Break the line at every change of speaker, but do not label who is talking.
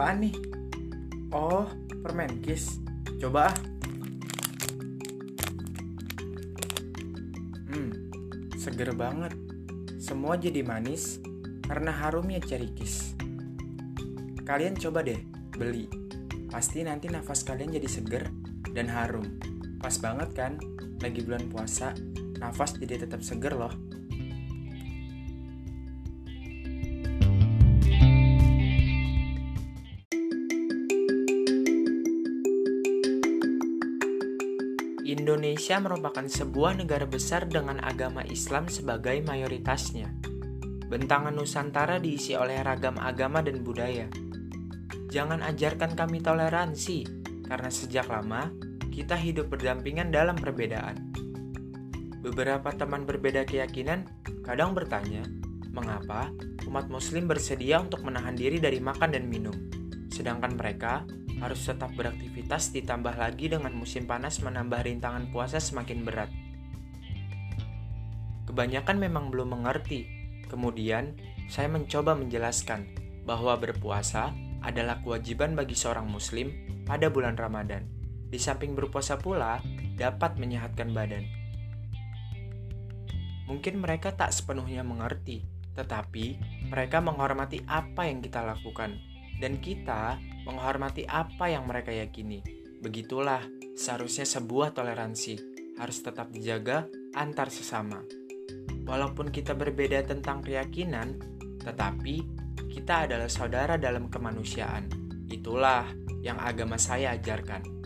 apaan nih? Oh, permen kis. Coba ah. Hmm, seger banget. Semua jadi manis karena harumnya cherry kiss. Kalian coba deh beli. Pasti nanti nafas kalian jadi seger dan harum. Pas banget kan? Lagi bulan puasa, nafas jadi tetap seger loh. Indonesia merupakan sebuah negara besar dengan agama Islam sebagai mayoritasnya. Bentangan Nusantara diisi oleh ragam agama dan budaya. Jangan ajarkan kami toleransi, karena sejak lama kita hidup berdampingan dalam perbedaan. Beberapa teman berbeda keyakinan kadang bertanya, mengapa umat Muslim bersedia untuk menahan diri dari makan dan minum, sedangkan mereka harus tetap beraktivitas ditambah lagi dengan musim panas menambah rintangan puasa semakin berat. Kebanyakan memang belum mengerti. Kemudian, saya mencoba menjelaskan bahwa berpuasa adalah kewajiban bagi seorang muslim pada bulan Ramadan. Di samping berpuasa pula dapat menyehatkan badan. Mungkin mereka tak sepenuhnya mengerti, tetapi mereka menghormati apa yang kita lakukan dan kita menghormati apa yang mereka yakini. Begitulah seharusnya sebuah toleransi harus tetap dijaga antar sesama. Walaupun kita berbeda tentang keyakinan, tetapi kita adalah saudara dalam kemanusiaan. Itulah yang agama saya ajarkan.